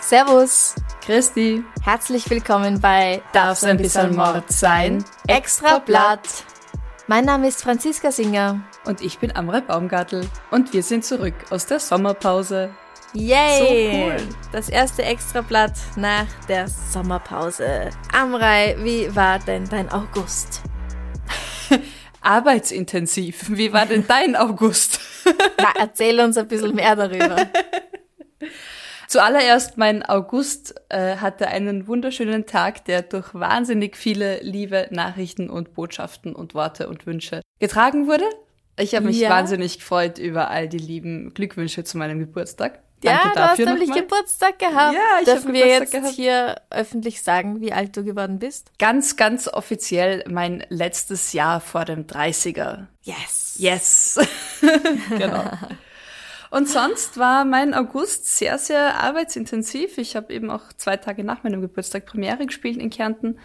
Servus, Christi, herzlich willkommen bei darf's ein bisschen Mord sein? Extra Blatt. Mein Name ist Franziska Singer. Und ich bin Amre Baumgartel. Und wir sind zurück aus der Sommerpause. Yay! So cool. Das erste Extrablatt nach der Sommerpause. Amrei, wie war denn dein August? Arbeitsintensiv. Wie war denn dein August? Na, erzähl uns ein bisschen mehr darüber. Zuallererst, mein August äh, hatte einen wunderschönen Tag, der durch wahnsinnig viele liebe Nachrichten und Botschaften und Worte und Wünsche getragen wurde. Ich habe mich Ja. wahnsinnig gefreut über all die lieben Glückwünsche zu meinem Geburtstag. Ja, Danke du hast nämlich nochmal. Geburtstag gehabt. Ja, ich Dürfen wir Geburtstag jetzt gehabt. hier öffentlich sagen, wie alt du geworden bist? Ganz, ganz offiziell mein letztes Jahr vor dem 30er. Yes. Yes. genau. Und sonst war mein August sehr, sehr arbeitsintensiv. Ich habe eben auch zwei Tage nach meinem Geburtstag Premiere gespielt in Kärnten.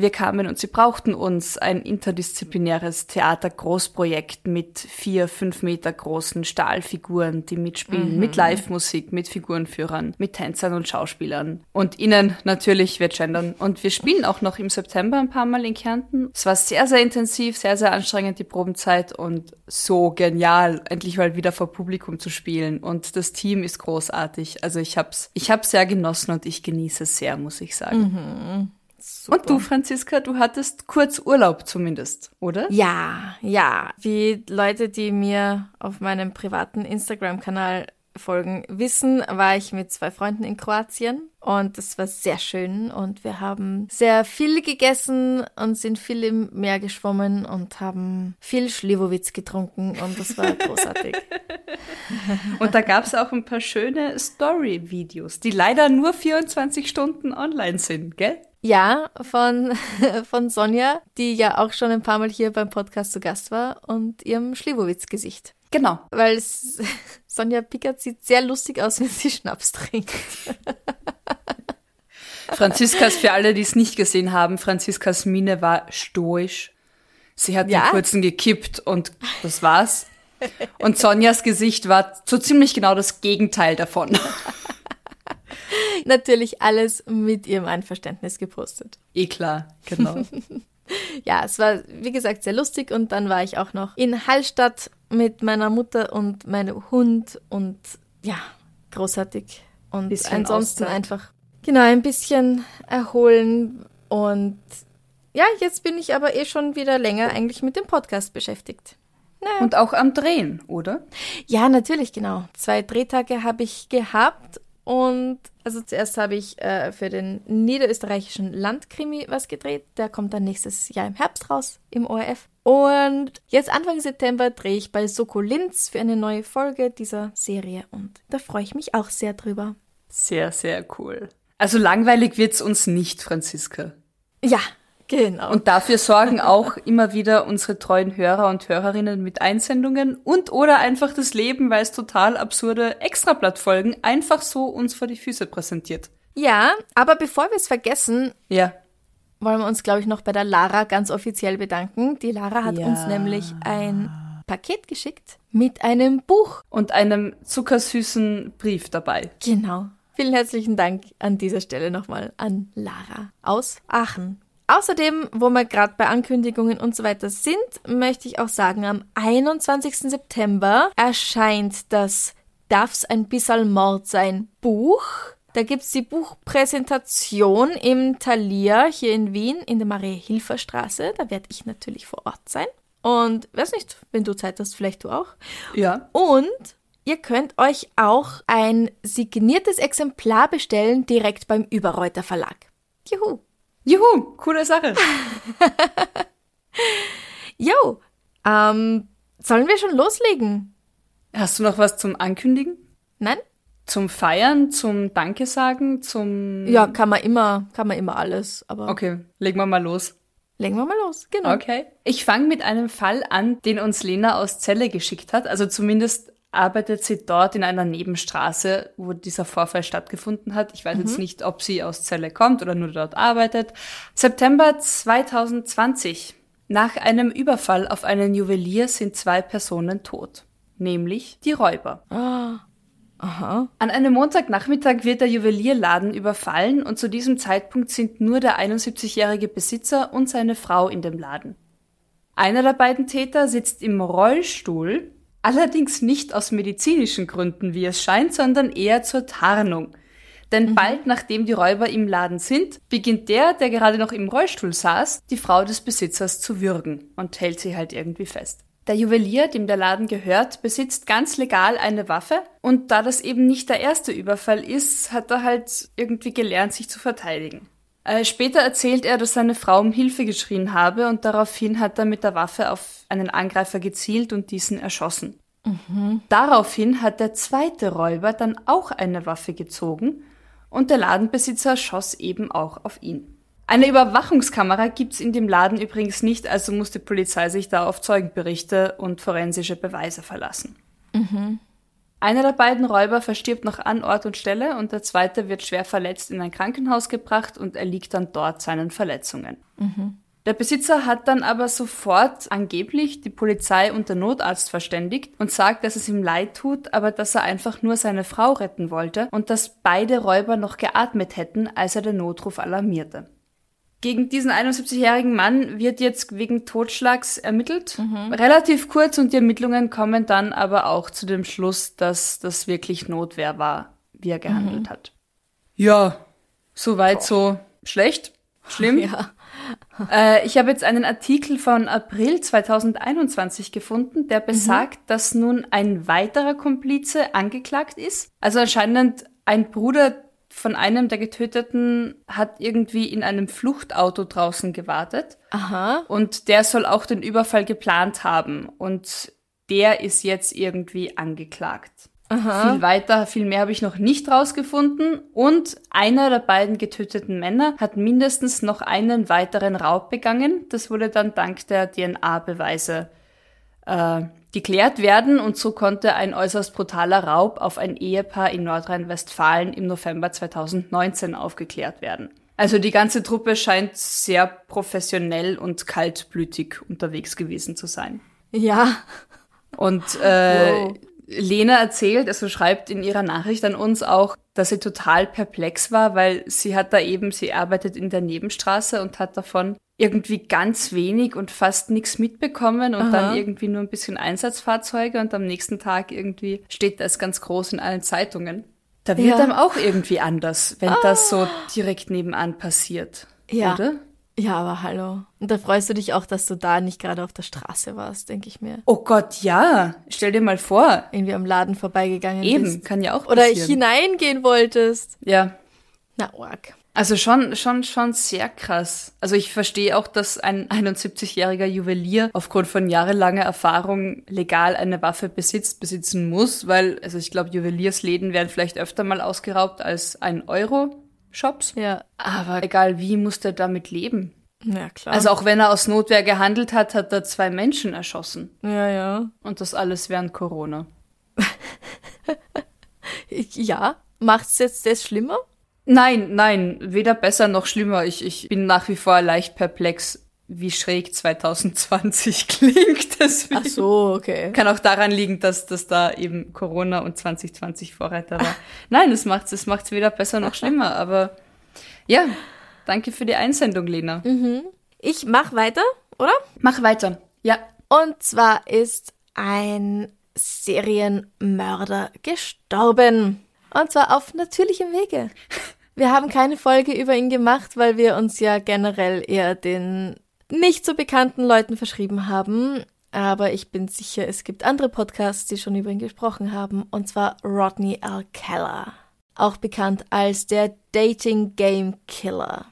Wir kamen und sie brauchten uns ein interdisziplinäres Theatergroßprojekt mit vier, fünf Meter großen Stahlfiguren, die mitspielen, mit Live-Musik, mit Figurenführern, mit Tänzern und Schauspielern. Und ihnen natürlich wird gendern. Und wir spielen auch noch im September ein paar Mal in Kärnten. Es war sehr, sehr intensiv, sehr, sehr anstrengend, die Probenzeit und so genial, endlich mal wieder vor Publikum zu spielen. Und das Team ist großartig. Also ich hab's, ich hab's sehr genossen und ich genieße es sehr, muss ich sagen. Und du, Franziska, du hattest kurz Urlaub zumindest, oder? Ja, ja. Wie Leute, die mir auf meinem privaten Instagram-Kanal folgen, wissen, war ich mit zwei Freunden in Kroatien und es war sehr schön und wir haben sehr viel gegessen und sind viel im Meer geschwommen und haben viel Schliwowitz getrunken und das war großartig. Und da gab's auch ein paar schöne Story-Videos, die leider nur 24 Stunden online sind, gell? Ja, von, von Sonja, die ja auch schon ein paar Mal hier beim Podcast zu Gast war und ihrem Schliwowitz-Gesicht. Genau. Weil Sonja Pickert sieht sehr lustig aus, wenn sie Schnaps trinkt. Franziskas, für alle, die es nicht gesehen haben, Franziskas Miene war stoisch. Sie hat Ja? den kurzen gekippt und das war's. Und Sonjas Gesicht war so ziemlich genau das Gegenteil davon. Natürlich alles mit ihrem Einverständnis gepostet. eh klar, genau. Ja, es war, wie gesagt, sehr lustig und dann war ich auch noch in Hallstatt mit meiner Mutter und meinem Hund und ja, großartig. Und Bisschen ansonsten Auszeit. einfach, genau, ein bisschen erholen und ja, jetzt bin ich aber eh schon wieder länger eigentlich mit dem Podcast beschäftigt. Und auch am Drehen, oder? Ja, natürlich, genau. Zwei Drehtage habe ich gehabt und also zuerst habe ich äh, für den niederösterreichischen Landkrimi was gedreht. Der kommt dann nächstes Jahr im Herbst raus im ORF. Und jetzt Anfang September drehe ich bei Soko Linz für eine neue Folge dieser Serie und da freue ich mich auch sehr drüber. Sehr, sehr cool. Also langweilig wird's uns nicht, Franziska. Ja, genau. Und dafür sorgen auch immer wieder unsere treuen Hörer und Hörerinnen mit Einsendungen und oder einfach das Leben, weil es total absurde Extrablattfolgen einfach so uns vor die Füße präsentiert. ja, aber bevor wir es vergessen, Ja. wollen wir uns, glaube ich, noch bei der Lara ganz offiziell bedanken. Die Lara hat Ja. uns nämlich ein Paket geschickt mit einem Buch. Und einem zuckersüßen Brief dabei. Genau. Vielen herzlichen Dank an dieser Stelle nochmal an Lara aus Aachen. Außerdem, wo wir gerade bei Ankündigungen und so weiter sind, möchte ich auch sagen, am 21. September erscheint das Darf's ein bisschen Mord sein Buch. Da gibt's die Buchpräsentation im Thalia hier in Wien in der Marie-Hilfer-Straße. Da werde ich natürlich vor Ort sein. Und weiß nicht, wenn du Zeit hast, vielleicht du auch. Ja. Und ihr könnt euch auch ein signiertes Exemplar bestellen direkt beim Überreuter Verlag. Juhu. Juhu, coole Sache. Ähm, sollen wir schon loslegen? Hast du noch was zum Ankündigen? Nein? Zum Feiern, zum Danke sagen, zum. Ja, kann man immer, kann man immer alles. Aber Okay, legen wir mal los. legen wir mal los. Genau. Okay. Ich fange mit einem Fall an, den uns Lena aus Celle geschickt hat. Also zumindest arbeitet sie dort in einer Nebenstraße, wo dieser Vorfall stattgefunden hat. Ich weiß jetzt nicht, ob sie aus Celle kommt oder nur dort arbeitet. September 2020. Nach einem Überfall auf einen Juwelier sind zwei Personen tot. Nämlich die Räuber. Aha. An einem Montagnachmittag wird der Juwelierladen überfallen und zu diesem Zeitpunkt sind nur der 71-jährige Besitzer und seine Frau in dem Laden. Einer der beiden Täter sitzt im Rollstuhl, allerdings nicht aus medizinischen Gründen, wie es scheint, sondern eher zur Tarnung. Denn bald nachdem die Räuber im Laden sind, beginnt der, der gerade noch im Rollstuhl saß, die Frau des Besitzers zu würgen und hält sie halt irgendwie fest. Der Juwelier, dem der Laden gehört, besitzt ganz legal eine Waffe und da das eben nicht der erste Überfall ist, hat er halt irgendwie gelernt, sich zu verteidigen. Äh, später erzählt er, dass seine Frau um Hilfe geschrien habe und daraufhin hat er mit der Waffe auf einen Angreifer gezielt und diesen erschossen. Daraufhin hat der zweite Räuber dann auch eine Waffe gezogen und der Ladenbesitzer schoss eben auch auf ihn. Eine Überwachungskamera gibt's in dem Laden übrigens nicht, also muss die Polizei sich da auf Zeugenberichte und forensische Beweise verlassen. Einer der beiden Räuber verstirbt noch an Ort und Stelle und der zweite wird schwer verletzt in ein Krankenhaus gebracht und erliegt dann dort seinen Verletzungen. Der Besitzer hat dann aber sofort angeblich die Polizei und der Notarzt verständigt und sagt, dass es ihm leid tut, aber dass er einfach nur seine Frau retten wollte und dass beide Räuber noch geatmet hätten, als er den Notruf alarmierte. Gegen diesen 71-jährigen Mann wird jetzt wegen Totschlags ermittelt. Relativ kurz und die Ermittlungen kommen dann aber auch zu dem Schluss, dass das wirklich Notwehr war, wie er gehandelt hat. Ja, soweit so schlecht, schlimm. Ja. Äh, ich habe jetzt einen Artikel von April 2021 gefunden, der besagt, dass nun ein weiterer Komplize angeklagt ist. Also anscheinend ein Bruder von einem der Getöteten hat irgendwie in einem Fluchtauto draußen gewartet Aha. und der soll auch den Überfall geplant haben und der ist jetzt irgendwie angeklagt. Viel weiter, viel mehr habe ich noch nicht rausgefunden. Und einer der beiden getöteten Männer hat mindestens noch einen weiteren Raub begangen. Das wurde dann dank der DNA-Beweise äh, geklärt werden und so konnte ein äußerst brutaler Raub auf ein Ehepaar in Nordrhein-Westfalen im November 2019 aufgeklärt werden. Also die ganze Truppe scheint sehr professionell und kaltblütig unterwegs gewesen zu sein. Ja. Und äh, Wow. Lena erzählt, also schreibt in ihrer Nachricht an uns auch, dass sie total perplex war, weil sie hat da eben, sie arbeitet in der Nebenstraße und hat davon irgendwie ganz wenig und fast nichts mitbekommen und Aha. dann irgendwie nur ein bisschen Einsatzfahrzeuge und am nächsten Tag irgendwie steht das ganz groß in allen Zeitungen. Da wird Ja. einem auch irgendwie anders, wenn das so direkt nebenan passiert. Ja. Oder? Ja, aber hallo. Und da freust du dich auch, dass du da nicht gerade auf der Straße warst, denke ich mir. Oh Gott, ja. Stell dir mal vor. Irgendwie am Laden vorbeigegangen Eben, bist. kann ja auch Oder passieren. hineingehen wolltest. Ja, Na, org. Also schon, schon, schon sehr krass. Also ich verstehe auch, dass ein 71-jähriger Juwelier aufgrund von jahrelanger Erfahrung legal eine Waffe besitzt, besitzen muss, weil, also ich glaube, Juweliersläden werden vielleicht öfter mal ausgeraubt als ein Euro-Shops. Ja. Aber egal wie, muss der damit leben. Ja, klar. Also auch wenn er aus Notwehr gehandelt hat, hat er zwei Menschen erschossen. ja, ja. Und das alles während Corona. Ja. Macht's jetzt das schlimmer? Nein, nein, weder besser noch schlimmer. Ich, ich bin nach wie vor leicht perplex, wie schräg 2020 klingt. Deswegen. Ach so, okay. Kann auch daran liegen, dass, dass da eben Corona und 2020 Vorreiter war. Nein, es macht's, es macht's weder besser noch schlimmer, aber ja, danke für die Einsendung, Lena. Ich mach weiter, oder? Mach weiter. Ja. Und zwar ist ein Serienmörder gestorben. Und zwar auf natürlichem Wege. Wir haben keine Folge über ihn gemacht, weil wir uns ja generell eher den nicht so bekannten Leuten verschrieben haben. Aber ich bin sicher, es gibt andere Podcasts, die schon über ihn gesprochen haben. Und zwar Rodney Alcala. Auch bekannt als der Dating Game Killer.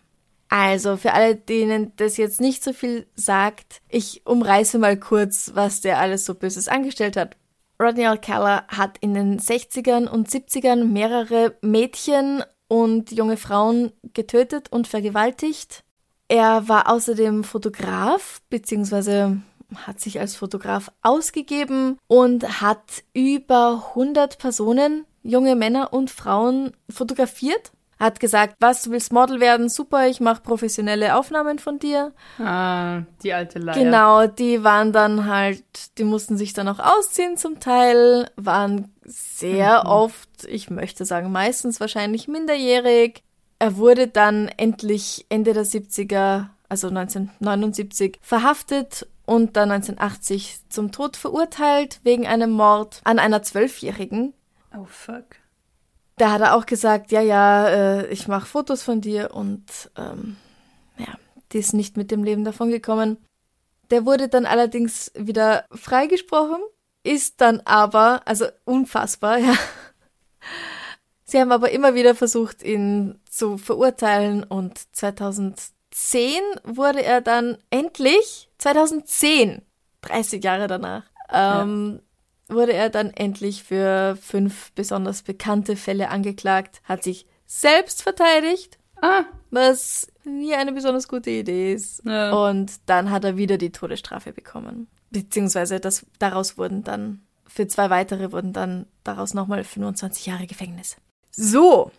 Also, für alle, denen das jetzt nicht so viel sagt, ich umreiße mal kurz, was der alles so Böses angestellt hat. Rodney Alcala hat in den 60ern und 70ern mehrere Mädchen und junge Frauen getötet und vergewaltigt. Er war außerdem Fotograf, beziehungsweise hat sich als Fotograf ausgegeben und hat über 100 Personen, junge Männer und Frauen fotografiert hat gesagt, was, du willst Model werden? Super, ich mache professionelle Aufnahmen von dir. Ah, die alte Leier. Genau, die waren dann halt, die mussten sich dann auch ausziehen zum Teil, waren sehr mhm. oft, ich möchte sagen meistens wahrscheinlich minderjährig. Er wurde dann endlich Ende der 70er, also 1979, verhaftet und dann 1980 zum Tod verurteilt wegen einem Mord an einer Zwölfjährigen. Oh fuck da hat er auch gesagt, ja, ja, äh, ich mache Fotos von dir und ähm, ja, die ist nicht mit dem Leben davon gekommen. Der wurde dann allerdings wieder freigesprochen, ist dann aber, also unfassbar, ja. Sie haben aber immer wieder versucht, ihn zu verurteilen und 2010 wurde er dann endlich, 2010, 30 Jahre danach, ähm, wurde er dann endlich für fünf besonders bekannte Fälle angeklagt, hat sich selbst verteidigt, ah. was nie eine besonders gute Idee ist. Ja. Und dann hat er wieder die Todesstrafe bekommen. Beziehungsweise das, daraus wurden dann, für zwei weitere wurden dann daraus nochmal 25 Jahre Gefängnis. So,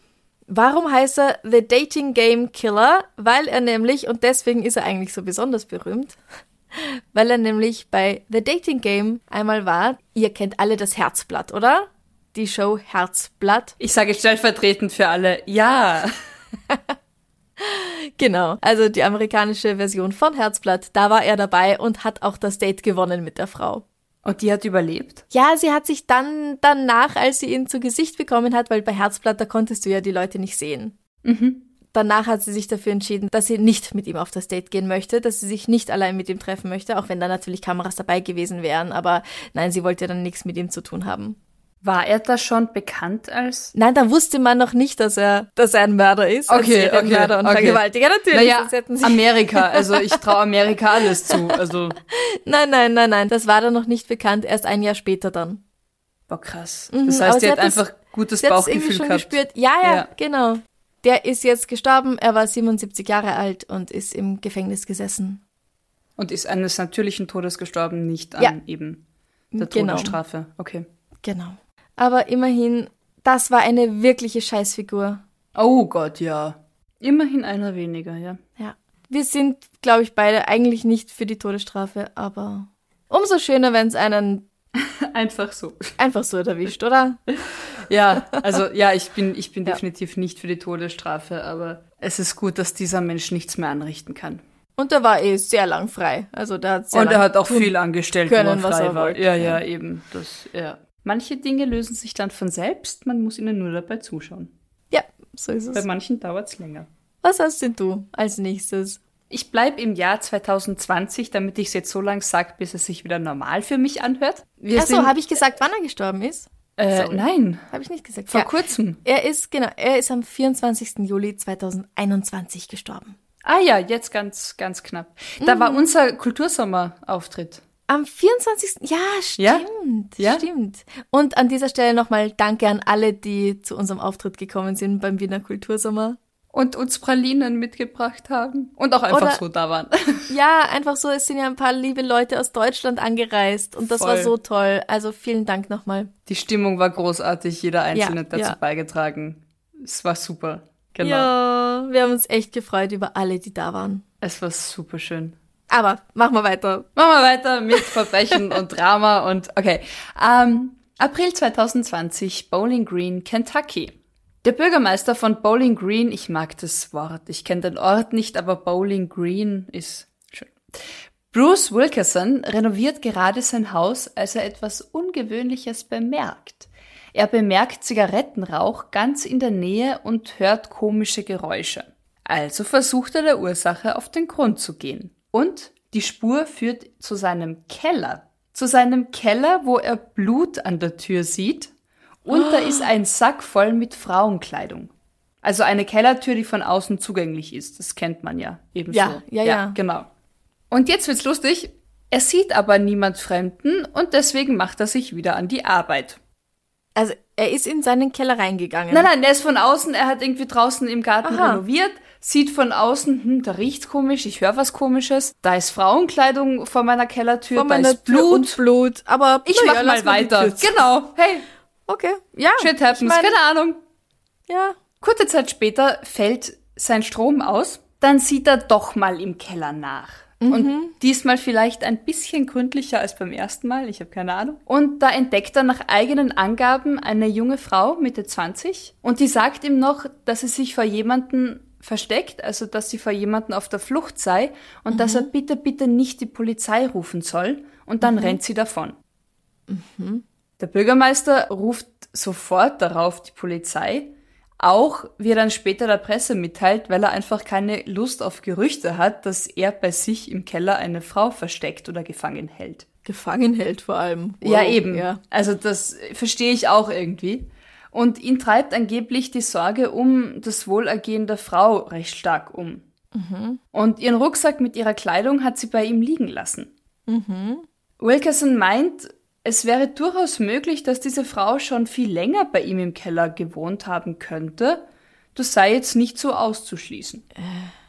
Warum heißt er The Dating Game Killer? Weil er nämlich, und deswegen ist er eigentlich so besonders berühmt, weil er nämlich bei The Dating Game einmal war. Ihr kennt alle das Herzblatt, oder? Die Show Herzblatt. Ich sage stellvertretend für alle, ja. genau, also die amerikanische Version von Herzblatt, da war er dabei und hat auch das Date gewonnen mit der Frau. Und die hat überlebt? Ja, sie hat sich dann danach, als sie ihn zu Gesicht bekommen hat, weil bei Herzblatt, da konntest du ja die Leute nicht sehen. Mhm. Danach hat sie sich dafür entschieden, dass sie nicht mit ihm auf das Date gehen möchte, dass sie sich nicht allein mit ihm treffen möchte, auch wenn da natürlich Kameras dabei gewesen wären. Aber nein, sie wollte dann nichts mit ihm zu tun haben. War er da schon bekannt als? Nein, da wusste man noch nicht, dass er, dass er ein Mörder ist. Okay, okay, Mörder und okay. Vergewaltiger natürlich. Naja, Amerika, also ich traue Amerika alles zu. Also nein, nein, nein, nein, das war dann noch nicht bekannt. Erst ein Jahr später dann. Boah, krass. Mhm, das heißt, sie hat, einfach gutes Bauchgefühl gehabt. Gespürt. Ja, ja, ja, genau. Der ist jetzt gestorben, er war 77 Jahre alt und ist im Gefängnis gesessen. Und ist eines natürlichen Todes gestorben, nicht an ja. eben der genau. Todesstrafe. Okay. Genau. Aber immerhin, das war eine wirkliche Scheißfigur. Oh Gott, ja. Immerhin einer weniger, ja. Ja. Wir sind, glaube ich, beide eigentlich nicht für die Todesstrafe, aber umso schöner, wenn es einen einfach so. Einfach so erwischt, oder? ja, also ja, ich bin, ich bin ja. definitiv nicht für die Todesstrafe, aber es ist gut, dass dieser Mensch nichts mehr anrichten kann. Und er war eh sehr lang frei. Also der hat sehr Und er hat auch viel angestellt, können, wo er frei er war. Wollte. Ja, ja, eben. Das, ja. Manche Dinge lösen sich dann von selbst, man muss ihnen nur dabei zuschauen. Ja, so ist es. Bei manchen dauert es länger. Was hast denn du als nächstes? Ich bleibe im Jahr 2020, damit ich es jetzt so lange sage, bis es sich wieder normal für mich anhört. Achso, habe ich gesagt, wann er gestorben ist? Äh, nein. Habe ich nicht gesagt. Vor ja, kurzem. Er ist, genau, er ist am 24. Juli 2021 gestorben. Ah ja, jetzt ganz, ganz knapp. Da mhm. war unser Kultursommer-Auftritt. Am 24. Ja, stimmt. Ja? Stimmt. Und an dieser Stelle nochmal Danke an alle, die zu unserem Auftritt gekommen sind beim Wiener Kultursommer und uns Pralinen mitgebracht haben und auch einfach Oder, so da waren. Ja, einfach so, es sind ja ein paar liebe Leute aus Deutschland angereist und das Voll. war so toll. Also vielen Dank nochmal. Die Stimmung war großartig, jeder Einzelne ja, hat dazu ja. beigetragen. Es war super. Genau. Ja, wir haben uns echt gefreut über alle, die da waren. Es war super schön. Aber machen wir weiter. Machen wir weiter mit Verbrechen und Drama und okay. Ähm, April 2020, Bowling Green, Kentucky. Der Bürgermeister von Bowling Green, ich mag das Wort, ich kenne den Ort nicht, aber Bowling Green ist schön. Bruce Wilkerson renoviert gerade sein Haus, als er etwas Ungewöhnliches bemerkt. Er bemerkt Zigarettenrauch ganz in der Nähe und hört komische Geräusche. Also versucht er der Ursache auf den Grund zu gehen. Und die Spur führt zu seinem Keller. Zu seinem Keller, wo er Blut an der Tür sieht und da ist ein Sack voll mit Frauenkleidung. Also eine Kellertür, die von außen zugänglich ist. Das kennt man ja ebenso. Ja, ja, ja. Genau. Und jetzt wird's lustig. Er sieht aber niemand Fremden und deswegen macht er sich wieder an die Arbeit. Also er ist in seinen Keller reingegangen. Nein, nein, der ist von außen, er hat irgendwie draußen im Garten Aha. renoviert, sieht von außen, hm, da riecht's komisch, ich höre was komisches, da ist Frauenkleidung vor meiner Kellertür, Vor da meiner ist Blut. Blut. Aber Ich mach ja, mal weiter. Genau. Hey, Okay. Ja. shit happens, ich mein, keine Ahnung. Ja. Kurze Zeit später fällt sein Strom aus, dann sieht er doch mal im Keller nach. Und diesmal vielleicht ein bisschen gründlicher als beim ersten Mal, ich habe keine Ahnung. Und da entdeckt er nach eigenen Angaben eine junge Frau, Mitte 20, und die sagt ihm noch, dass sie sich vor jemanden versteckt, also dass sie vor jemanden auf der Flucht sei und dass er bitte, bitte nicht die Polizei rufen soll. Und dann rennt sie davon. Der Bürgermeister ruft sofort darauf die Polizei, auch wie er dann später der Presse mitteilt, weil er einfach keine Lust auf Gerüchte hat, dass er bei sich im Keller eine Frau versteckt oder gefangen hält. Gefangen hält vor allem. Ja, Wow. eben. Ja. Also das verstehe ich auch irgendwie. Und ihn treibt angeblich die Sorge um das Wohlergehen der Frau recht stark um. Und ihren Rucksack mit ihrer Kleidung hat sie bei ihm liegen lassen. Wilkerson meint, es wäre durchaus möglich, dass diese Frau schon viel länger bei ihm im Keller gewohnt haben könnte. Das sei jetzt nicht so auszuschließen.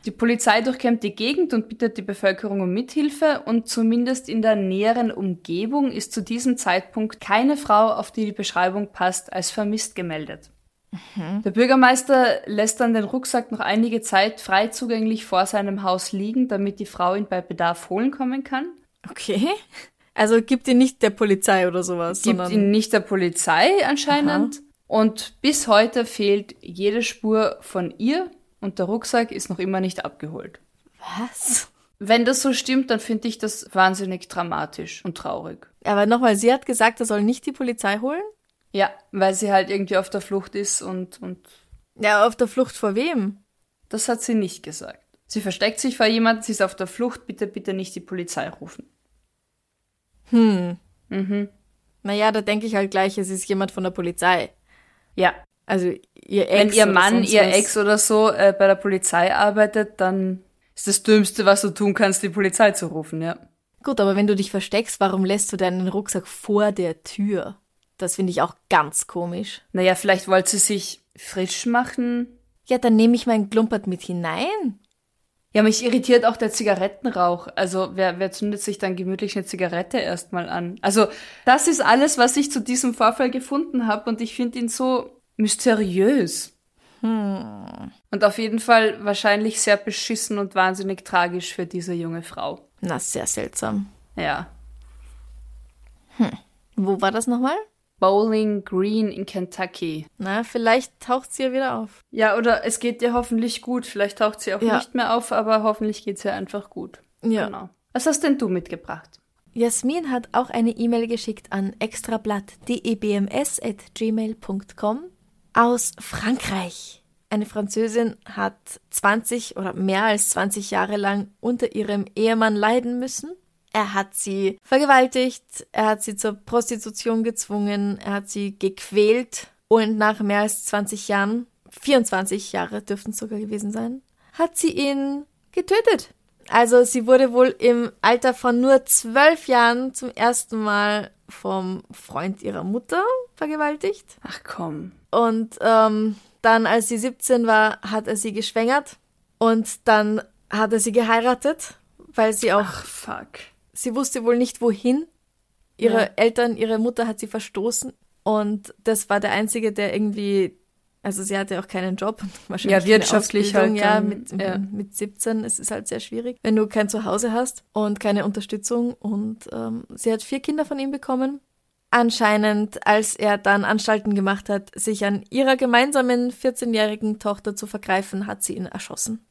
Die Polizei durchkämmt die Gegend und bittet die Bevölkerung um Mithilfe und zumindest in der näheren Umgebung ist zu diesem Zeitpunkt keine Frau, auf die die Beschreibung passt, als vermisst gemeldet. Der Bürgermeister lässt dann den Rucksack noch einige Zeit frei zugänglich vor seinem Haus liegen, damit die Frau ihn bei Bedarf holen kommen kann. Okay. Also gibt ihn nicht der Polizei oder sowas, Gibt ihn nicht der Polizei anscheinend. Und bis heute fehlt jede Spur von ihr und der Rucksack ist noch immer nicht abgeholt. was? Wenn das so stimmt, dann finde ich das wahnsinnig dramatisch und traurig. Aber nochmal, sie hat gesagt, er soll nicht die Polizei holen? Ja, weil sie halt irgendwie auf der Flucht ist und, und Ja, auf der Flucht vor wem? das hat sie nicht gesagt. Sie versteckt sich vor jemandem, sie ist auf der Flucht, bitte, bitte nicht die Polizei rufen. Naja, da denke ich halt gleich, es ist jemand von der Polizei. Ja, Also ihr Ex wenn ihr Mann, ihr. Ex oder so äh, bei der Polizei arbeitet, dann ist das Dümmste, was du tun kannst, die Polizei zu rufen, ja. Gut, aber wenn du dich versteckst, warum lässt du deinen Rucksack vor der Tür? Das finde ich auch ganz komisch. Naja, vielleicht wollte sie sich frisch machen. Ja, dann nehme ich mein Klumpert mit hinein. Ja, mich irritiert auch der Zigarettenrauch. Also, wer, wer zündet sich dann gemütlich eine Zigarette erstmal an? Also, das ist alles, was ich zu diesem Vorfall gefunden habe und ich finde ihn so mysteriös. Und auf jeden Fall wahrscheinlich sehr beschissen und wahnsinnig tragisch für diese junge Frau. Na, sehr seltsam. Ja. Wo war das nochmal? Bowling Green in Kentucky. Na, vielleicht taucht sie ja wieder auf. Ja, oder es geht ihr hoffentlich gut. Vielleicht taucht sie auch Ja. nicht mehr auf, aber hoffentlich geht's ihr einfach gut. Ja. Genau. Was hast denn du mitgebracht? Jasmin hat auch eine E-Mail geschickt an extrablatt.debms.gmail.com aus Frankreich. Eine Französin hat 20 oder mehr als 20 Jahre lang unter ihrem Ehemann leiden müssen. Er hat sie vergewaltigt, er hat sie zur Prostitution gezwungen, er hat sie gequält und nach mehr als 20 Jahren, 24 Jahre dürften es sogar gewesen sein, hat sie ihn getötet. Also sie wurde wohl im Alter von nur zwölf Jahren zum ersten Mal vom Freund ihrer Mutter vergewaltigt. Ach komm. Und ähm, dann, als sie 17 war, hat er sie geschwängert. Und dann hat er sie geheiratet, weil sie auch, Ach fuck. Sie wusste wohl nicht wohin. Ihre Ja. Eltern, ihre Mutter hat sie verstoßen. Und das war der Einzige, der irgendwie, also sie hatte auch keinen Job. Wahrscheinlich Ja, wirtschaftlich halt Ja, dann, mit, ja. mit 17 es ist halt sehr schwierig, wenn du kein Zuhause hast und keine Unterstützung. Und ähm, sie hat vier Kinder von ihm bekommen. Anscheinend, als er dann Anstalten gemacht hat, sich an ihrer gemeinsamen 14-jährigen Tochter zu vergreifen, hat sie ihn erschossen.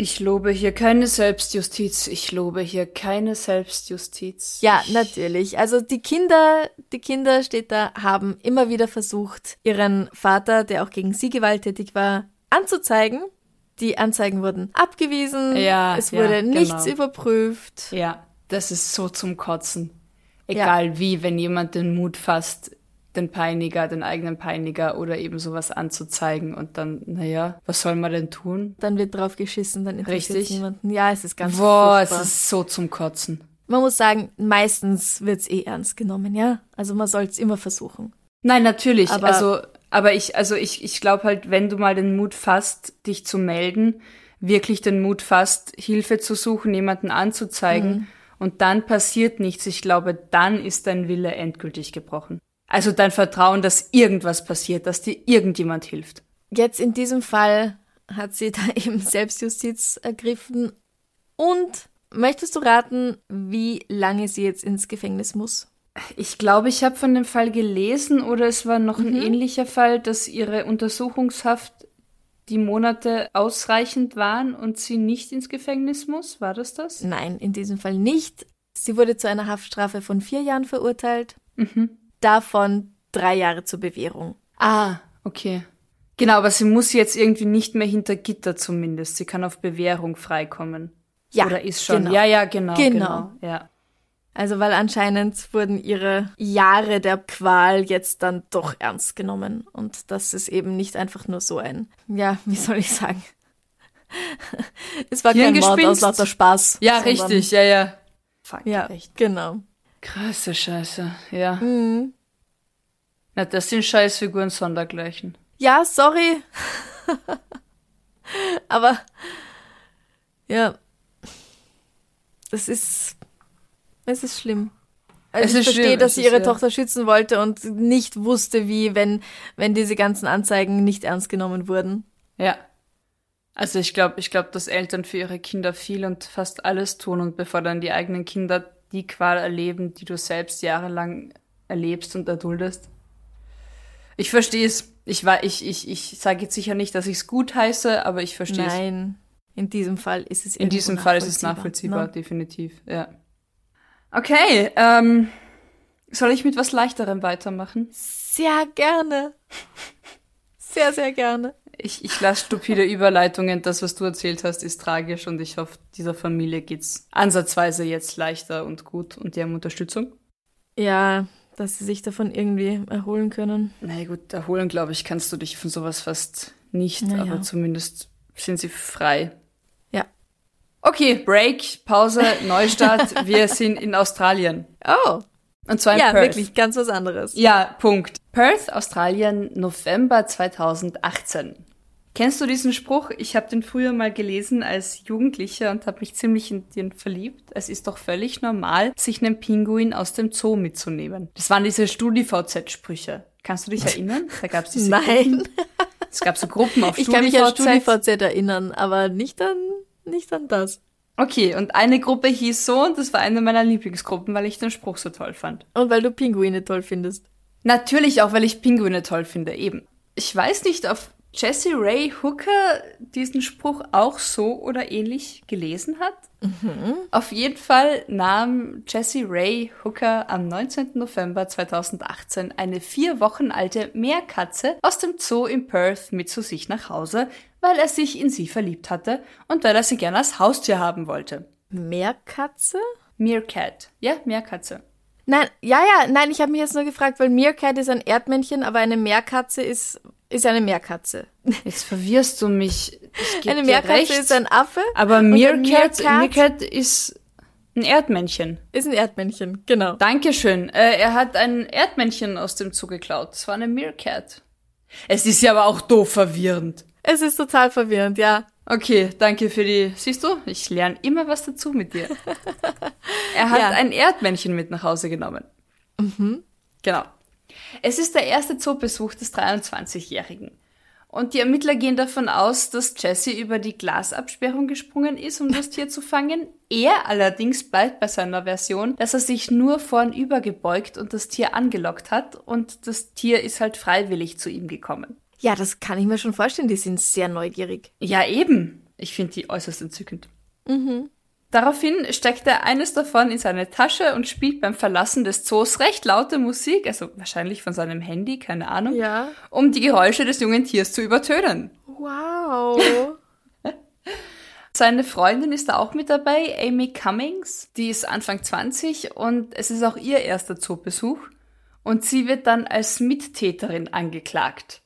Ich lobe hier keine Selbstjustiz. Ich lobe hier keine Selbstjustiz. Ja, ich, natürlich. Also die Kinder, die Kinder steht da, haben immer wieder versucht, ihren Vater, der auch gegen sie gewalttätig war, anzuzeigen. Die Anzeigen wurden abgewiesen. Ja, es ja, wurde nichts genau. überprüft. Ja, das ist so zum Kotzen. Egal wie, wenn jemand den Mut fasst, den Peiniger, den eigenen Peiniger oder eben sowas anzuzeigen und dann, naja, was soll man denn tun? Dann wird drauf geschissen, dann interessiert Richtig. niemanden. Ja, es ist ganz Boah, es ist so zum Kotzen. Man muss sagen, meistens wird's eh ernst genommen, ja? Also man soll's immer versuchen. Nein, natürlich. Aber- also, aber ich, also ich, ich glaube halt, wenn du mal den Mut fasst, dich zu melden, wirklich den Mut fasst, Hilfe zu suchen, jemanden anzuzeigen und dann passiert nichts, ich glaube, dann ist dein Wille endgültig gebrochen. Also dein Vertrauen, dass irgendwas passiert, dass dir irgendjemand hilft. Jetzt in diesem Fall hat sie da eben Selbstjustiz ergriffen. Und möchtest du raten, wie lange sie jetzt ins Gefängnis muss? Ich glaube, ich habe von dem Fall gelesen oder es war noch ein ähnlicher Fall, dass ihre Untersuchungshaft die Monate ausreichend waren und sie nicht ins Gefängnis muss. War das das? Nein, in diesem Fall nicht. Sie wurde zu einer Haftstrafe von vier Jahren verurteilt. Mhm. Davon drei Jahre zur Bewährung. Ah, okay. Genau, aber sie muss jetzt irgendwie nicht mehr hinter Gitter zumindest. Sie kann auf Bewährung freikommen. Ja, Oder ist schon. genau. Ja, ja, genau. Genau. Genau. Ja. Also weil anscheinend wurden ihre Jahre der Qual jetzt dann doch ernst genommen. Und das ist eben nicht einfach nur so ein, ja, wie soll ich sagen? es war kein Mord aus lauter Spaß. Ja, richtig, ja, ja. Fuck, Ja, echt. genau. Krasse Scheiße, ja. Mhm. Na, das sind Scheißfiguren sondergleichen. Ja, sorry. Aber ja, es ist es ist schlimm. Also Es ich ist verstehe, schlimm, dass sie ist, ihre ja. Tochter schützen wollte und nicht wusste, wie, wenn, wenn diese ganzen Anzeigen nicht ernst genommen wurden. Ja. Also ich glaube, ich glaube, dass Eltern für ihre Kinder viel und fast alles tun und bevor dann die eigenen Kinder die Qual erleben, die du selbst jahrelang erlebst und erduldest. Ich verstehe es. Ich war, ich, ich, ich sage jetzt sicher nicht, dass ich es gut heiße, aber ich verstehe es. Nein, in diesem Fall ist es In diesem Fall ist es nachvollziehbar, ne? definitiv, ja. Okay, ähm, soll ich mit was Leichterem weitermachen? Sehr gerne. Sehr, sehr gerne. Ich, ich lasse stupide Überleitungen. Das, was du erzählt hast, ist tragisch und ich hoffe, dieser Familie geht's ansatzweise jetzt leichter und gut und die haben Unterstützung. Ja, dass sie sich davon irgendwie erholen können. Na gut, erholen, glaube ich, kannst du dich von sowas fast nicht, Na ja. aber zumindest sind sie frei. Ja. Okay, Break, Pause, Neustart. Wir sind in Australien. Oh, Und zwar in ja, Perth. wirklich ganz was anderes. Ja, Punkt. Perth, Australien, November 2018. Kennst du diesen Spruch? Ich habe den früher mal gelesen als Jugendlicher und habe mich ziemlich in den verliebt. Es ist doch völlig normal, sich einen Pinguin aus dem Zoo mitzunehmen. Das waren diese StudiVZ-Sprüche. Kannst du dich erinnern? Da gab es diese Nein. Gruppen. Es gab so Gruppen auf Ich kann mich an StudiVZ. StudiVZ erinnern, aber nicht an, nicht an das. Okay, und eine Gruppe hieß so und das war eine meiner Lieblingsgruppen, weil ich den Spruch so toll fand. Und weil du Pinguine toll findest. Natürlich auch, weil ich Pinguine toll finde, eben. Ich weiß nicht, ob Jessie Ray Hooker diesen Spruch auch so oder ähnlich gelesen hat. Auf jeden Fall nahm Jessie Ray Hooker am 19. November 2018 eine vier Wochen alte Meerkatze aus dem Zoo in Perth mit zu sich nach Hause, weil er sich in sie verliebt hatte und weil er sie gerne als Haustier haben wollte. Meerkatze? Meerkat. Ja, Meerkatze. Nein, ja, ja, nein, ich habe mich jetzt nur gefragt, weil Meerkat ist ein Erdmännchen, aber eine Meerkatze ist, ist eine Meerkatze. Jetzt verwirrst du mich. Eine Meerkatze recht. ist ein Affe, Aber Meerkat, Meerkat? Meerkat ist ein Erdmännchen. ist ein Erdmännchen, genau. Dankeschön. Äh, er hat ein Erdmännchen aus dem Zoo geklaut. Es war eine Meerkat. Es ist ja aber auch doof verwirrend. Es ist total verwirrend, ja. Okay, danke für die. Siehst du, ich lerne immer was dazu mit dir. er hat Ja. ein Erdmännchen mit nach Hause genommen. Genau. Es ist der erste Zoobesuch des 23-Jährigen. Und die Ermittler gehen davon aus, dass Jesse über die Glasabsperrung gesprungen ist, um das Tier zu fangen. Er allerdings bleibt bei seiner Version, dass er sich nur vornüber gebeugt und das Tier angelockt hat und das Tier ist halt freiwillig zu ihm gekommen. Ja, das kann ich mir schon vorstellen, die sind sehr neugierig. Ja, eben. Ich finde die äußerst entzückend. Daraufhin steckt er eines davon in seine Tasche und spielt beim Verlassen des Zoos recht laute Musik, also wahrscheinlich von seinem Handy, keine Ahnung, Ja. um die Geräusche des jungen Tiers zu übertönen. Wow. Seine Freundin ist da auch mit dabei, Amy Cummings. Die ist Anfang 20 und es ist auch ihr erster Zoobesuch. und sie wird dann als Mittäterin angeklagt.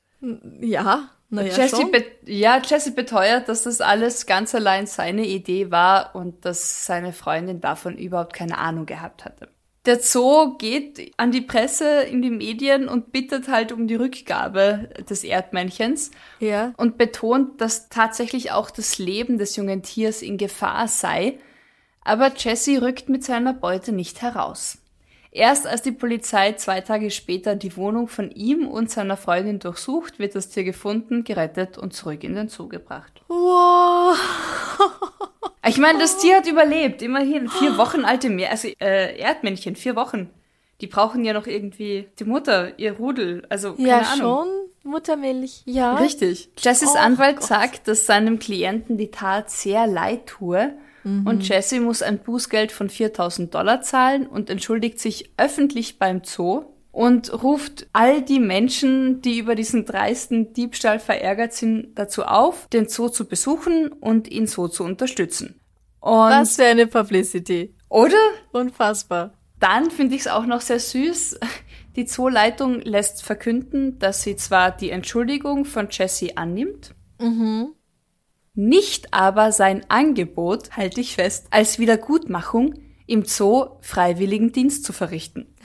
Ja, naja, schon. be ja, Jessie beteuert, dass das alles ganz allein seine Idee war und dass seine Freundin davon überhaupt keine Ahnung gehabt hatte. Der Zoo geht an die Presse, in die Medien und bittet halt um die Rückgabe des Erdmännchens Ja. und betont, dass tatsächlich auch das Leben des jungen Tiers in Gefahr sei. Aber Jesse rückt mit seiner Beute nicht heraus. Erst als die Polizei zwei Tage später die Wohnung von ihm und seiner Freundin durchsucht, wird das Tier gefunden, gerettet und zurück in den Zoo gebracht. Wow. Ich meine, das Tier hat überlebt, immerhin. Vier Wochen alte Meer, also äh, Erdmännchen, vier Wochen. Die brauchen ja noch irgendwie die Mutter, ihr Rudel, also keine Ja, Ahnung. schon. Muttermilch. Ja. Richtig. Jessys Oh Anwalt Gott. sagt, dass seinem Klienten die Tat sehr leid tue Mhm. und Jesse muss ein Bußgeld von 4000 Dollar zahlen und entschuldigt sich öffentlich beim Zoo und ruft all die Menschen, die über diesen dreisten Diebstahl verärgert sind, dazu auf, den Zoo zu besuchen und ihn so zu unterstützen. Und Was für eine Publicity. oder Unfassbar. dann finde ich es auch noch sehr süß. Die Zooleitung lässt verkünden, dass sie zwar die Entschuldigung von Jesse annimmt, nicht aber sein Angebot, halte ich fest, als Wiedergutmachung im Zoo freiwilligen Dienst zu verrichten.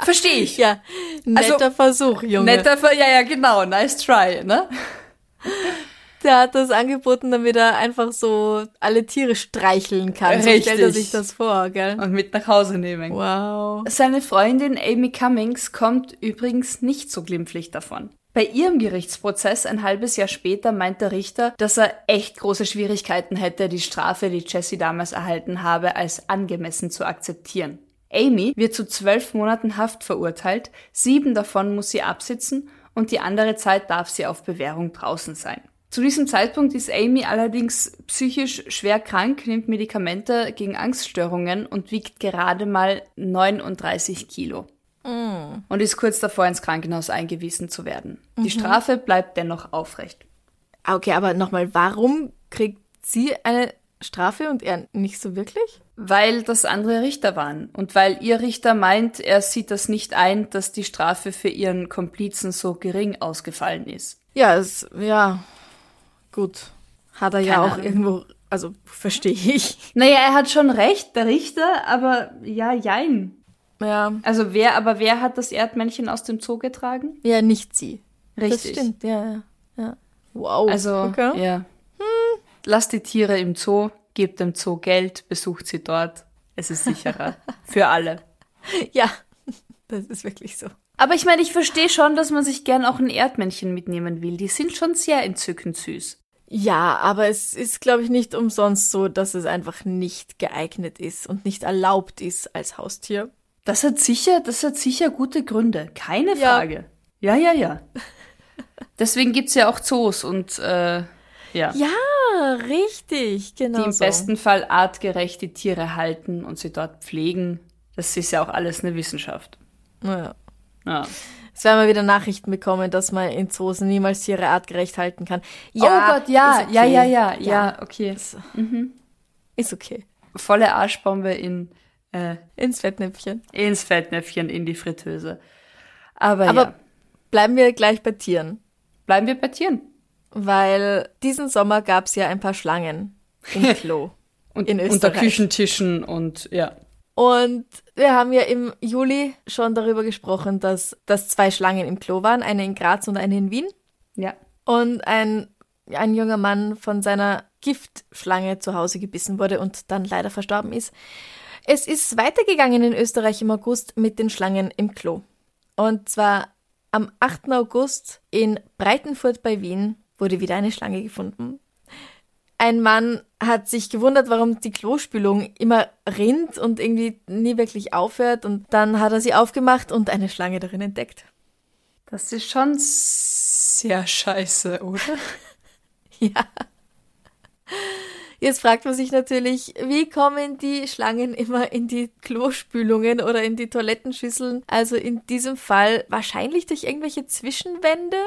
Verstehe ich. Ja, netter Versuch, Junge. Also Netter, Ver ja, ja, genau, nice try, ne? Der hat das angeboten, damit er einfach so alle Tiere streicheln kann. So stellt er Richtig. sich das vor, gell? Und mit nach Hause nehmen. Wow. Seine Freundin Amy Cummings kommt übrigens nicht so glimpflich davon. Bei ihrem Gerichtsprozess ein halbes Jahr später meint der Richter, dass er echt große Schwierigkeiten hätte, die Strafe, die Jesse damals erhalten habe, als angemessen zu akzeptieren. Amy wird zu zwölf Monaten Haft verurteilt, sieben davon muss sie absitzen und die andere Zeit darf sie auf Bewährung draußen sein. Zu diesem Zeitpunkt ist Amy allerdings psychisch schwer krank, nimmt Medikamente gegen Angststörungen und wiegt gerade mal 39 Kilo. Und ist kurz davor, ins Krankenhaus eingewiesen zu werden. Die Strafe bleibt dennoch aufrecht. Okay, aber nochmal, warum kriegt sie eine Strafe und er nicht so wirklich? Weil das andere Richter waren. Und weil ihr Richter meint, er sieht das nicht ein, dass die Strafe für ihren Komplizen so gering ausgefallen ist. Ja, es, ja, gut. Hat er ja Keine auch Ahnung. irgendwo, also verstehe ich. Naja, er hat schon recht, der Richter, aber ja, jein. Ja, Also wer, aber wer hat das Erdmännchen aus dem Zoo getragen? ja, nicht sie. Richtig. Das stimmt, ja, ja. ja. Wow. Also, okay. ja. Hm. Lasst die Tiere im Zoo, gebt dem Zoo Geld, besucht sie dort. Es ist sicherer. Für alle. ja, das ist wirklich so. Aber ich meine, ich verstehe schon, dass man sich gern auch ein Erdmännchen mitnehmen will. Die sind schon sehr entzückend süß. Ja, aber es ist, glaube ich, nicht umsonst so, dass es einfach nicht geeignet ist und nicht erlaubt ist als Haustier. Das hat sicher, das hat sicher gute Gründe. Keine Ja. Frage. Ja, ja, ja. Deswegen gibt's ja auch Zoos und äh, ja. Ja, richtig, genau. die im so. besten Fall artgerecht die Tiere halten und sie dort pflegen. Das ist ja auch alles eine Wissenschaft. Ja. Ja. Es werden wir wieder Nachrichten bekommen, dass man in Zoos niemals Tiere artgerecht halten kann. Ja, oh Gott, ja, okay. ja, ja, ja, ja, okay. Ist, ist okay. Volle Arschbombe in, äh, Ins Fettnäpfchen. ins Fettnäpfchen, in die Fritteuse. Aber, Aber ja, bleiben wir gleich bei Tieren. bleiben wir bei Tieren. Weil diesen Sommer gab es ja ein paar Schlangen im Klo. Und In unter Österreich. Küchentischen und ja. Und wir haben ja im Juli schon darüber gesprochen, dass, dass zwei Schlangen im Klo waren, eine in Graz und eine in Wien. Ja. Und ein, ein junger Mann von seiner Giftschlange zu Hause gebissen wurde und dann leider verstorben ist. Es ist weitergegangen in Österreich im August mit den Schlangen im Klo. Und zwar am 8. August in Breitenfurt bei Wien wurde wieder eine Schlange gefunden. Ein Mann hat sich gewundert, warum die Klospülung immer rinnt und irgendwie nie wirklich aufhört. Und dann hat er sie aufgemacht und eine Schlange darin entdeckt. Das ist schon sehr scheiße, oder? Ja. Jetzt fragt man sich natürlich, wie kommen die Schlangen immer in die Klospülungen oder in die Toilettenschüsseln? Also in diesem Fall wahrscheinlich durch irgendwelche Zwischenwände.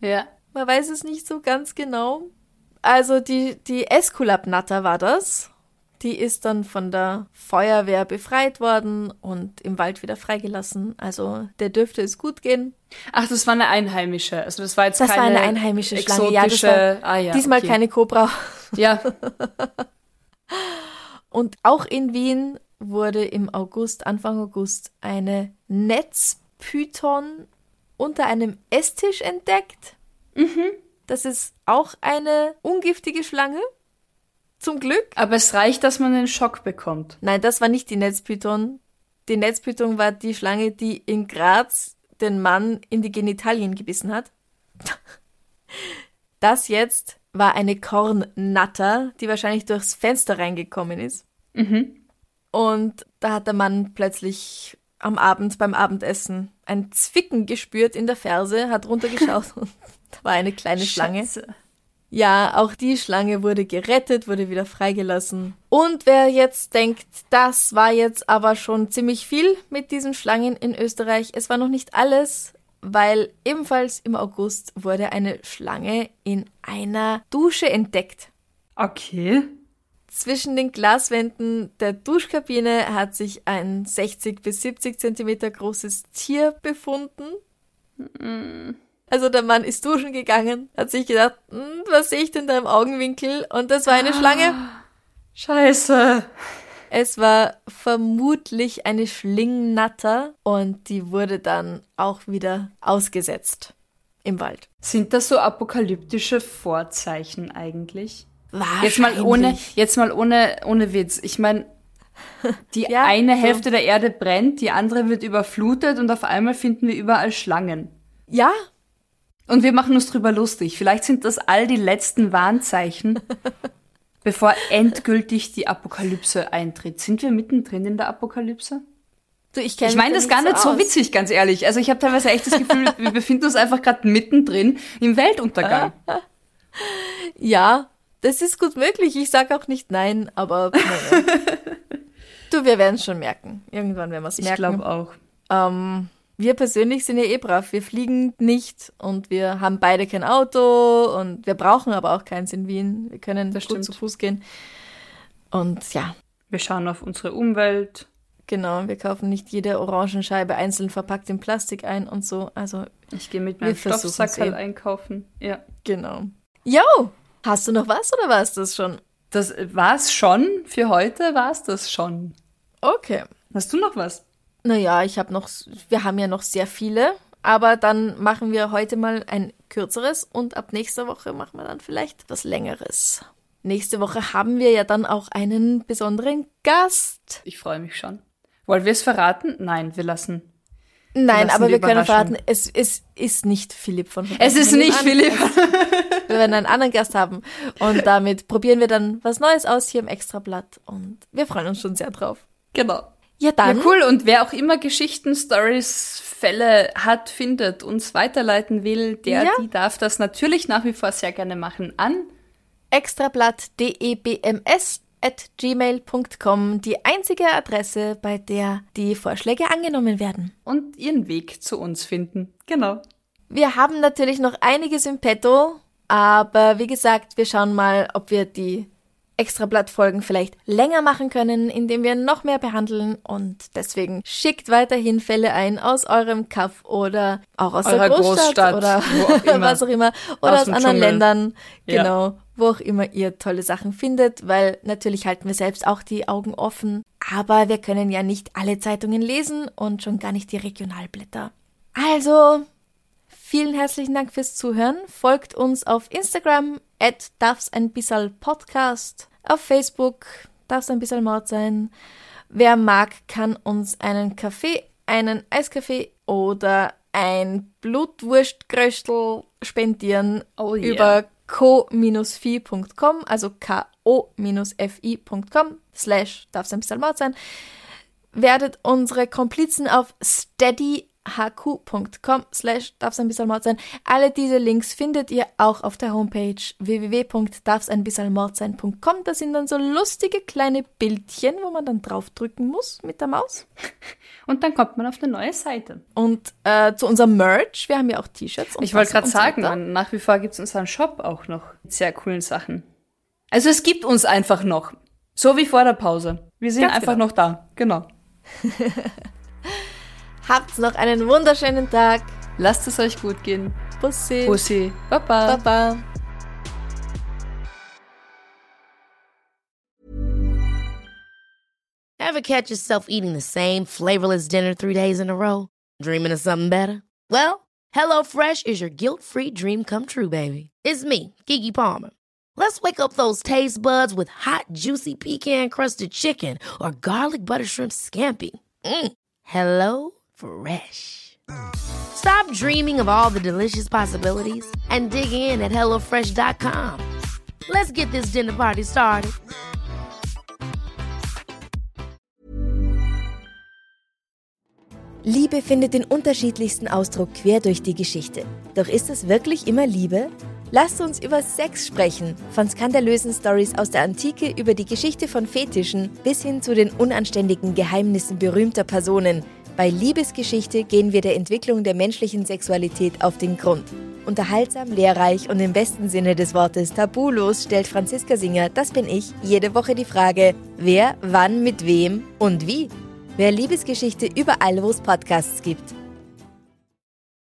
Ja. Man weiß es nicht so ganz genau. Also die, die Esculap-Natter war das. Die ist dann von der Feuerwehr befreit worden und im Wald wieder freigelassen. Also der dürfte es gut gehen. Ach, das war eine einheimische. Also das war jetzt Das keine war eine einheimische Schlange. Ja, war ah, ja, diesmal okay. keine Kobra. Ja, Und auch in Wien wurde im August, Anfang August, eine Netzpython unter einem Esstisch entdeckt. Das ist auch eine ungiftige Schlange. Zum Glück. aber es reicht, dass man einen Schock bekommt. Nein, das war nicht die Netzpython. Die Netzpython war die Schlange, die in Graz den Mann in die Genitalien gebissen hat. Das jetzt war eine Kornnatter, die wahrscheinlich durchs Fenster reingekommen ist. Und da hat der Mann plötzlich am Abend beim Abendessen ein Zwicken gespürt in der Ferse, hat runtergeschaut und da war eine kleine Schlange. Scheiße. Ja, auch die Schlange wurde gerettet, wurde wieder freigelassen. Und wer jetzt denkt, das war jetzt aber schon ziemlich viel mit diesen Schlangen in Österreich, es war noch nicht alles, weil ebenfalls im August wurde eine Schlange in einer Dusche entdeckt. Okay. Zwischen den Glaswänden der Duschkabine hat sich ein 60 bis 70 Zentimeter großes Tier befunden. Also der Mann ist duschen gegangen, hat sich gedacht, "Hm, was sehe ich denn da im Augenwinkel? Und das war eine Schlange. Scheiße. Es war vermutlich eine Schlingnatter und die wurde dann auch wieder ausgesetzt im Wald. Sind das so apokalyptische Vorzeichen eigentlich? Jetzt mal ohne, Wahrscheinlich. jetzt mal ohne, ohne Witz. Ich meine, die Ja, eine so. Hälfte der Erde brennt, die andere wird überflutet und auf einmal finden wir überall Schlangen. Ja, Und wir machen uns drüber lustig. Vielleicht sind das all die letzten Warnzeichen, bevor endgültig die Apokalypse eintritt. Sind wir mittendrin in der Apokalypse? du, ich Ich meine das gar nicht so witzig, ganz ehrlich. Also ich habe teilweise echt das Gefühl, wir befinden uns einfach gerade mittendrin im Weltuntergang. Ja, das ist gut möglich. Ich sag auch nicht nein, aber naja. du, wir werden es schon merken. Irgendwann werden wir es Ich merken. glaube auch. Ähm, wir persönlich sind ja eh brav. Wir fliegen nicht und wir haben beide kein Auto und wir brauchen aber auch keins in Wien. Wir können Das gut stimmt. zu Fuß gehen. Und ja, Wir schauen auf unsere Umwelt. genau, wir kaufen nicht jede Orangenscheibe einzeln verpackt in Plastik ein und so. Also, Ich gehe mit meinem Stoffsackerl eh. einkaufen. Ja. genau. Jo, hast du noch was oder war es das schon? Das war's schon. Für heute war's das schon. Okay. Hast du noch was? Naja, ich habe noch, wir haben ja noch sehr viele, aber dann machen wir heute mal ein kürzeres und ab nächster Woche machen wir dann vielleicht was längeres. Nächste Woche haben wir ja dann auch einen besonderen Gast. Ich freue mich schon. Wollen wir es verraten? Nein, wir lassen. Nein, lassen aber wir können verraten, es, es ist nicht Philipp von Es ist Wir nicht an, Philipp. Wir werden einen anderen Gast haben und damit probieren wir dann was Neues aus hier im Extrablatt und wir freuen uns schon sehr drauf. Genau. Ja, dann. Ja, cool. Und wer auch immer Geschichten, Stories, Fälle hat, findet, uns weiterleiten will, der, Ja. die darf das natürlich nach wie vor sehr gerne machen an. extrablatt.debms at gmail.com, die einzige Adresse, bei der die Vorschläge angenommen werden. und ihren Weg zu uns finden. Genau. Wir haben natürlich noch einiges im Petto, aber wie gesagt, wir schauen mal, ob wir die Extrablatt-Folgen vielleicht länger machen können, indem wir noch mehr behandeln und deswegen schickt weiterhin Fälle ein aus eurem Kaff oder auch aus Eurer der Großstadt, Großstadt, oder auch was auch immer oder Aus aus, anderen Dschungel. Ländern, Ja. genau, wo auch immer ihr tolle Sachen findet, weil natürlich halten wir selbst auch die Augen offen, aber wir können ja nicht alle Zeitungen lesen und schon gar nicht die Regionalblätter. Also, Vielen herzlichen Dank fürs Zuhören. Folgt uns auf Instagram at darf's ein bissal Podcast, auf Facebook darf's ein bissal Mord sein. Wer mag, kann uns einen Kaffee, einen Eiskaffee oder ein Blutwurstgröstel spendieren Oh yeah. über co-fi.com, also ko-fi.com slash darf's ein bissal Mord sein. Werdet unsere Komplizen auf steadyhq.com slash darf's ein bisschen Mord sein. Alle diese Links findet ihr auch auf der Homepage www.darfseinbissalmordsein.com. Da sind dann so lustige kleine Bildchen, wo man dann draufdrücken muss mit der Maus. Und dann kommt man auf eine neue Seite. Und äh, zu unserem Merch, wir haben ja auch T-Shirts. und Ich wollte gerade so sagen, man, nach wie vor gibt es unseren Shop auch noch mit sehr coolen Sachen. Also es gibt uns einfach noch. So wie vor der Pause. Wir sind Ganz einfach genau. noch da. Genau. Habt noch einen wunderschönen Tag. Lasst es euch gut gehen. Bussi. Bussi. Baba. Baba. Ever catch yourself eating the same flavorless dinner three days in a row? Dreaming of something better? Well, HelloFresh is your guilt free dream come true, baby. It's me, Kiki Palmer. Let's wake up those taste buds with hot, juicy pecan crusted chicken or garlic butter shrimp scampi. Mm. Hello Fresh. Stop dreaming of all the delicious possibilities and dig in at HelloFresh.com. Let's get this dinner party started. Liebe findet den unterschiedlichsten Ausdruck quer durch die Geschichte. Doch ist es wirklich immer Liebe? Lasst uns über Sex sprechen, von skandalösen Stories aus der Antike über die Geschichte von Fetischen bis hin zu den unanständigen Geheimnissen berühmter Personen. Bei Liebesgeschichte gehen wir der Entwicklung der menschlichen Sexualität auf den Grund. Unterhaltsam, lehrreich und im besten Sinne des Wortes tabulos stellt Franziska Singer, das bin ich, jede Woche die Frage, wer, wann, mit wem und wie. Wer Liebesgeschichte überall, wo es Podcasts gibt.